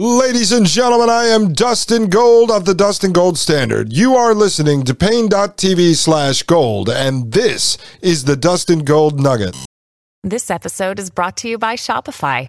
Ladies and gentlemen, I am Dustin Gold of the Dustin Gold Standard. You are listening to Paine.tv slash gold, and this is the Dustin Gold Nugget. This episode is brought to you by Shopify.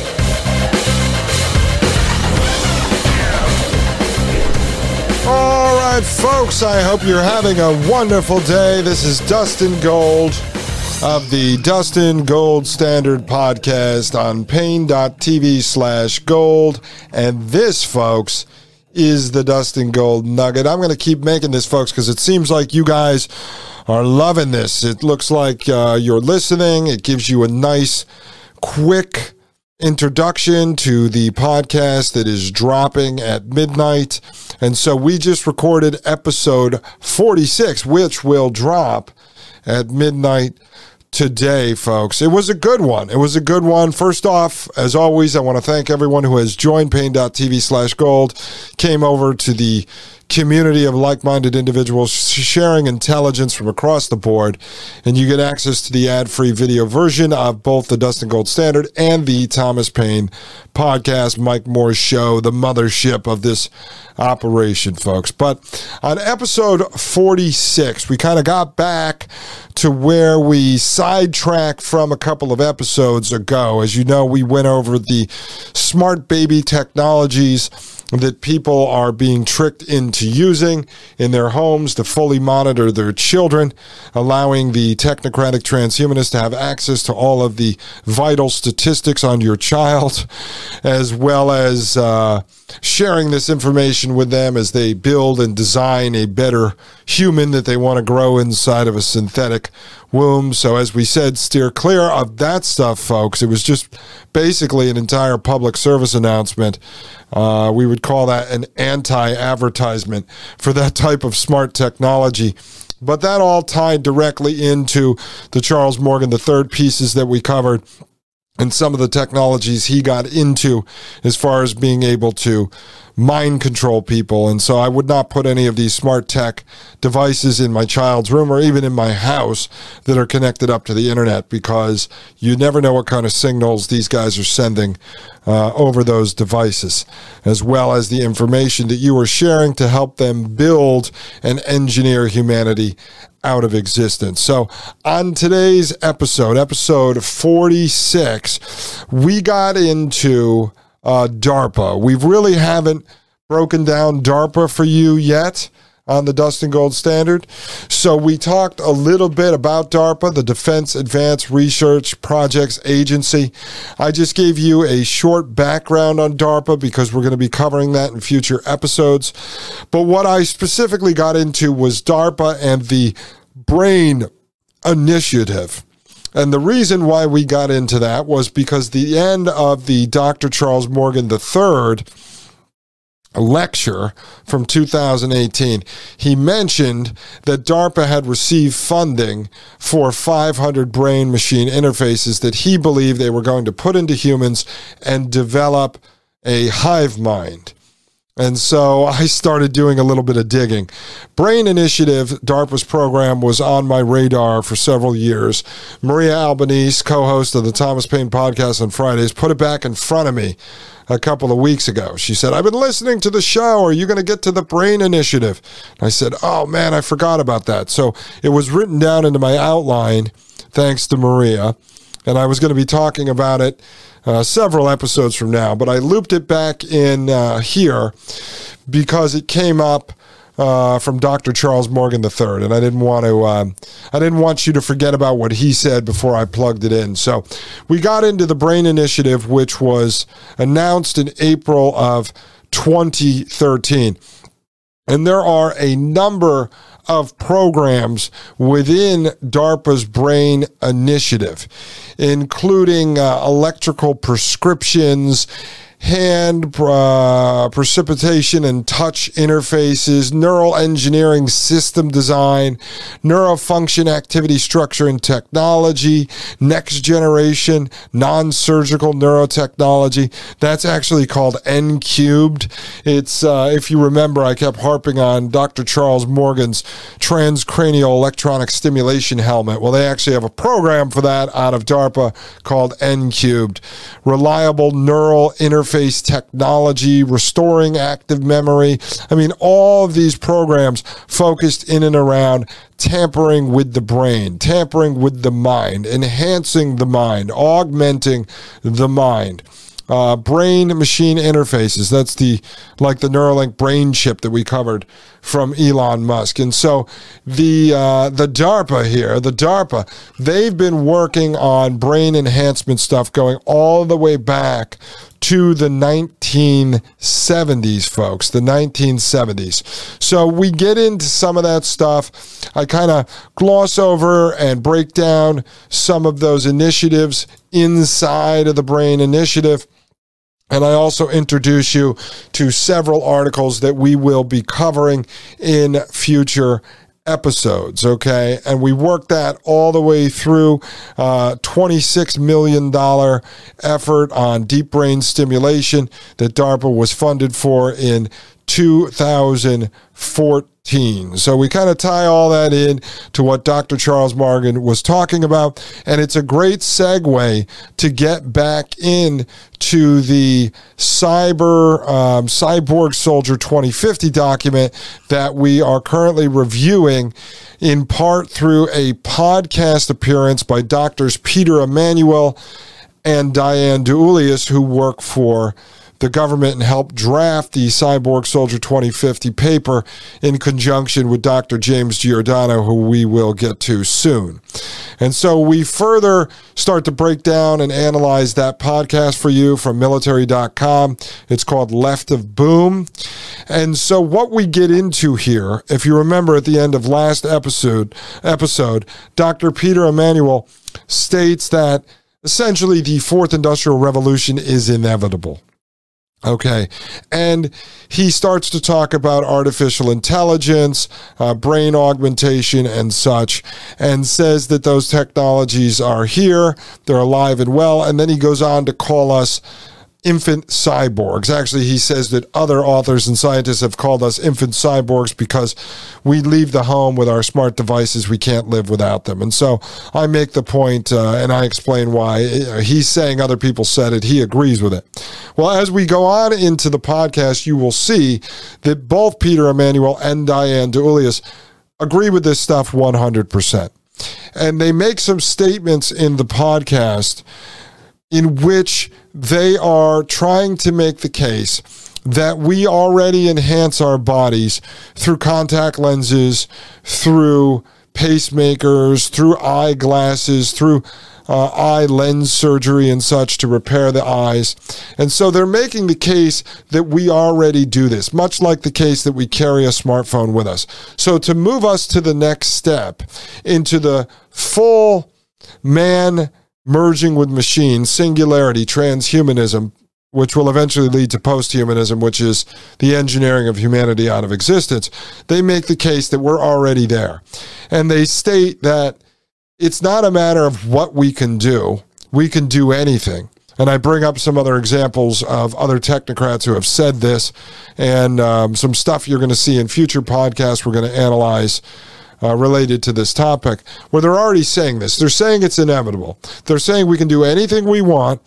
Right, folks, I hope you're having a wonderful day. This is Dustin Gold of the Dustin Gold Standard podcast on Paine.tv slash gold. And this, folks, is the Dustin Gold Nugget. I'm going to keep making this, folks, because it seems like you guys are loving this. It looks like uh, you're listening. It gives you a nice, quick, introduction to the podcast that is dropping at midnight. And so we just recorded episode 46, which will drop at midnight today, folks. It was a good one. It was a good one. First off, as always, I want to thank everyone who has joined Paine.tv slash gold, came over to the community of like minded individuals sharing intelligence from across the board. And you get access to the ad free video version of both the Dustin Gold Standard and the Thomas Paine podcast, Mike Moore's show, the mothership of this operation, folks. But on episode 46, we kind of got back to where we sidetracked from a couple of episodes ago. As you know, we went over the smart baby technologies that people are being tricked into using in their homes to fully monitor their children, allowing the technocratic transhumanists to have access to all of the vital statistics on your child, as well as uh, sharing this information with them as they build and design a better human that they want to grow inside of a synthetic womb. So, as we said, steer clear of that stuff, folks. It was just basically an entire public service announcement. Uh, we would call that an anti advertisement for that type of smart technology. But that all tied directly into the Charles Morgan III pieces that we covered and some of the technologies he got into as far as being able to mind control people. And so I would not put any of these smart tech devices in my child's room or even in my house that are connected up to the internet because you never know what kind of signals these guys are sending uh, over those devices, as well as the information that you are sharing to help them build and engineer humanity out of existence. So, on today's episode, episode 46, we got into uh, DARPA. We really haven't broken down DARPA for you yet on the Dustin Gold Standard. So we talked a little bit about DARPA, the Defense Advanced Research Projects Agency. I just gave you a short background on DARPA because we're going to be covering that in future episodes. But what I specifically got into was DARPA and the Brain Initiative. And the reason why we got into that was because the end of the Dr. Charles Morgan III lecture from 2018, he mentioned that DARPA had received funding for 500 brain machine interfaces that he believed they were going to put into humans and develop a hive mind. And so I started doing a little bit of digging. Brain Initiative, DARPA's program, was on my radar for several years. Maria Albanese, co host of the Thomas Paine podcast on Fridays, put it back in front of me a couple of weeks ago. She said, I've been listening to the show. Are you going to get to the Brain Initiative? I said, Oh man, I forgot about that. So it was written down into my outline, thanks to Maria. And I was going to be talking about it uh, several episodes from now, but I looped it back in uh, here because it came up uh, from Dr. Charles Morgan III, and I didn't want to. Um, I didn't want you to forget about what he said before I plugged it in. So we got into the Brain Initiative, which was announced in April of 2013, and there are a number of programs within DARPA's Brain Initiative, including uh, electrical prescriptions hand uh, precipitation and touch interfaces, neural engineering system design, neurofunction activity structure and technology, next generation non surgical neurotechnology. That's actually called N cubed. It's, uh, if you remember, I kept harping on Dr. Charles Morgan's transcranial electronic stimulation helmet. Well, they actually have a program for that out of DARPA called N cubed. Reliable neural interface technology, restoring active memory. I mean, all of these programs focused in and around tampering with the brain, tampering with the mind, enhancing the mind, augmenting the mind uh, brain machine interfaces. That's the like the Neuralink brain chip that we covered from Elon Musk. And so the uh, the DARPA here, the DARPA, they've been working on brain enhancement stuff going all the way back to the 1970s, folks, the 1970s. So we get into some of that stuff. I kind of gloss over and break down some of those initiatives inside of the Brain Initiative. And I also introduce you to several articles that we will be covering in future episodes. Okay. And we worked that all the way through uh, $26 million effort on deep brain stimulation that DARPA was funded for in 2014. So we kind of tie all that in to what Dr. Charles Morgan was talking about. And it's a great segue to get back in to the cyber um, cyborg soldier 2050 document that we are currently reviewing in part through a podcast appearance by doctors Peter Emanuel and Diane DiEuliis, who work for the government and helped draft the Cyborg Soldier 2050 paper in conjunction with Dr. James Giordano, who we will get to soon. And so we further start to break down and analyze that podcast for you from military.com. It's called Left of Boom. And so what we get into here, if you remember at the end of last episode, episode, Dr. Peter Emanuel states that essentially the fourth industrial revolution is inevitable. Okay. And he starts to talk about artificial intelligence, uh, brain augmentation, and such, and says that those technologies are here, they're alive and well. And then he goes on to call us infant cyborgs. Actually, he says that other authors and scientists have called us infant cyborgs because we leave the home with our smart devices. We can't live without them. And so I make the point, uh, and I explain why. He's saying other people said it. He agrees with it. Well, as we go on into the podcast, you will see that both Peter Emanuel and Diane DiEuliis agree with this stuff 100%. And they make some statements in the podcast in which they are trying to make the case that we already enhance our bodies through contact lenses, through pacemakers, through eyeglasses, through uh, eye lens surgery and such to repair the eyes. And so they're making the case that we already do this, much like the case that we carry a smartphone with us. So to move us to the next step into the full man merging with machines, singularity, transhumanism, which will eventually lead to posthumanism, which is the engineering of humanity out of existence, they make the case that we're already there. And they state that it's not a matter of what we can do, we can do anything. And I bring up some other examples of other technocrats who have said this, and um, some stuff you're going to see in future podcasts we're going to analyze uh, related to this topic, where they're already saying this. They're saying it's inevitable. They're saying we can do anything we want.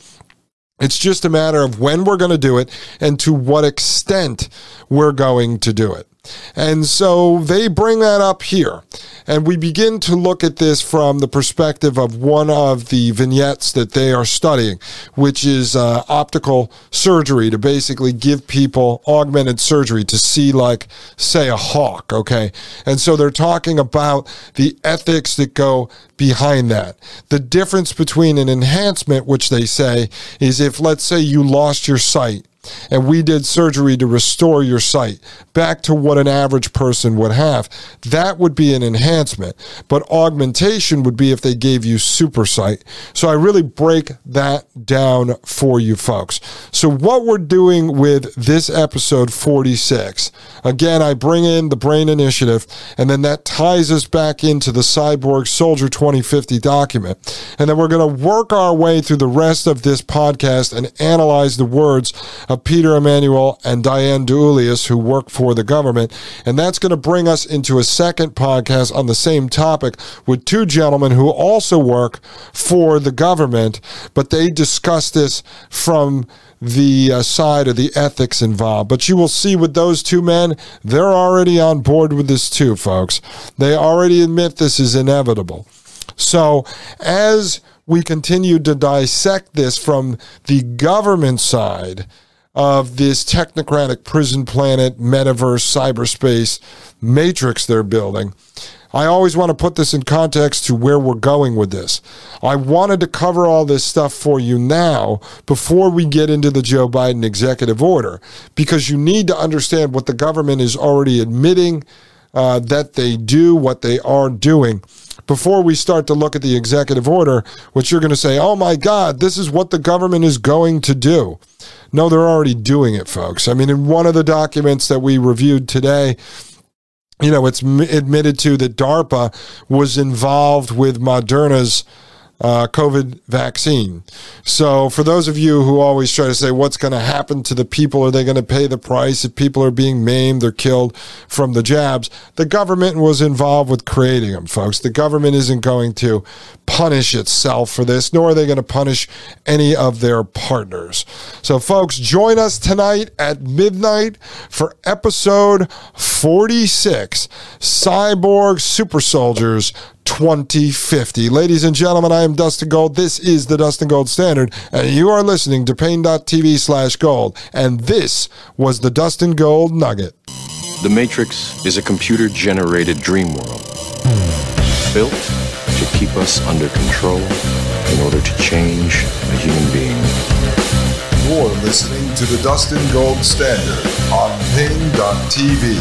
It's just a matter of when we're going to do it and to what extent we're going to do it. And so they bring that up here. And we begin to look at this from the perspective of one of the vignettes that they are studying, which is uh, optical surgery to basically give people augmented surgery to see, like, say, a hawk. Okay. And so they're talking about the ethics that go behind that. The difference between an enhancement, which they say is if, let's say, you lost your sight and we did surgery to restore your sight back to what an average person would have, that would be an enhancement. But augmentation would be if they gave you super sight. So I really break that down for you folks. So, what we're doing with this episode 46, again, I bring in the Brain Initiative, and then that ties us back into the Cyborg Soldier 2050 document. And then we're going to work our way through the rest of this podcast and analyze the words of Peter Emanuel and Diane DiEuliis, who work for the government. And that's going to bring us into a second podcast on the same topic with two gentlemen who also work for the government, but they discuss this from the uh, side of the ethics involved. But you will see with those two men, they're already on board with this too, folks. They already admit this is inevitable. So, as we continue to dissect this from the government side, of this technocratic prison planet, metaverse, cyberspace matrix they're building. I always want to put this in context to where we're going with this. I wanted to cover all this stuff for you now before we get into the Joe Biden executive order because you need to understand what the government is already admitting uh, that they do, what they are doing before we start to look at the executive order, which you're going to say, oh my God, this is what the government is going to do. No, they're already doing it, folks. I mean, in one of the documents that we reviewed today, you know, it's admitted to that DARPA was involved with Moderna's uh, COVID vaccine. So, for those of you who always try to say, what's going to happen to the people? Are they going to pay the price if people are being maimed or killed from the jabs? The government was involved with creating them, folks. The government isn't going to punish itself for this, nor are they going to punish any of their partners. So, folks, join us tonight at midnight for episode 46 Cyborg Super Soldiers 2050. Ladies and gentlemen, I am Dustin Gold. This is the Dustin Gold Standard, and you are listening to Paine.tv slash gold. And this was the Dustin Gold Nugget. The Matrix is a computer generated dream world built to keep us under control in order to change a human being. You're listening to the Dustin Gold Standard on Paine.tv.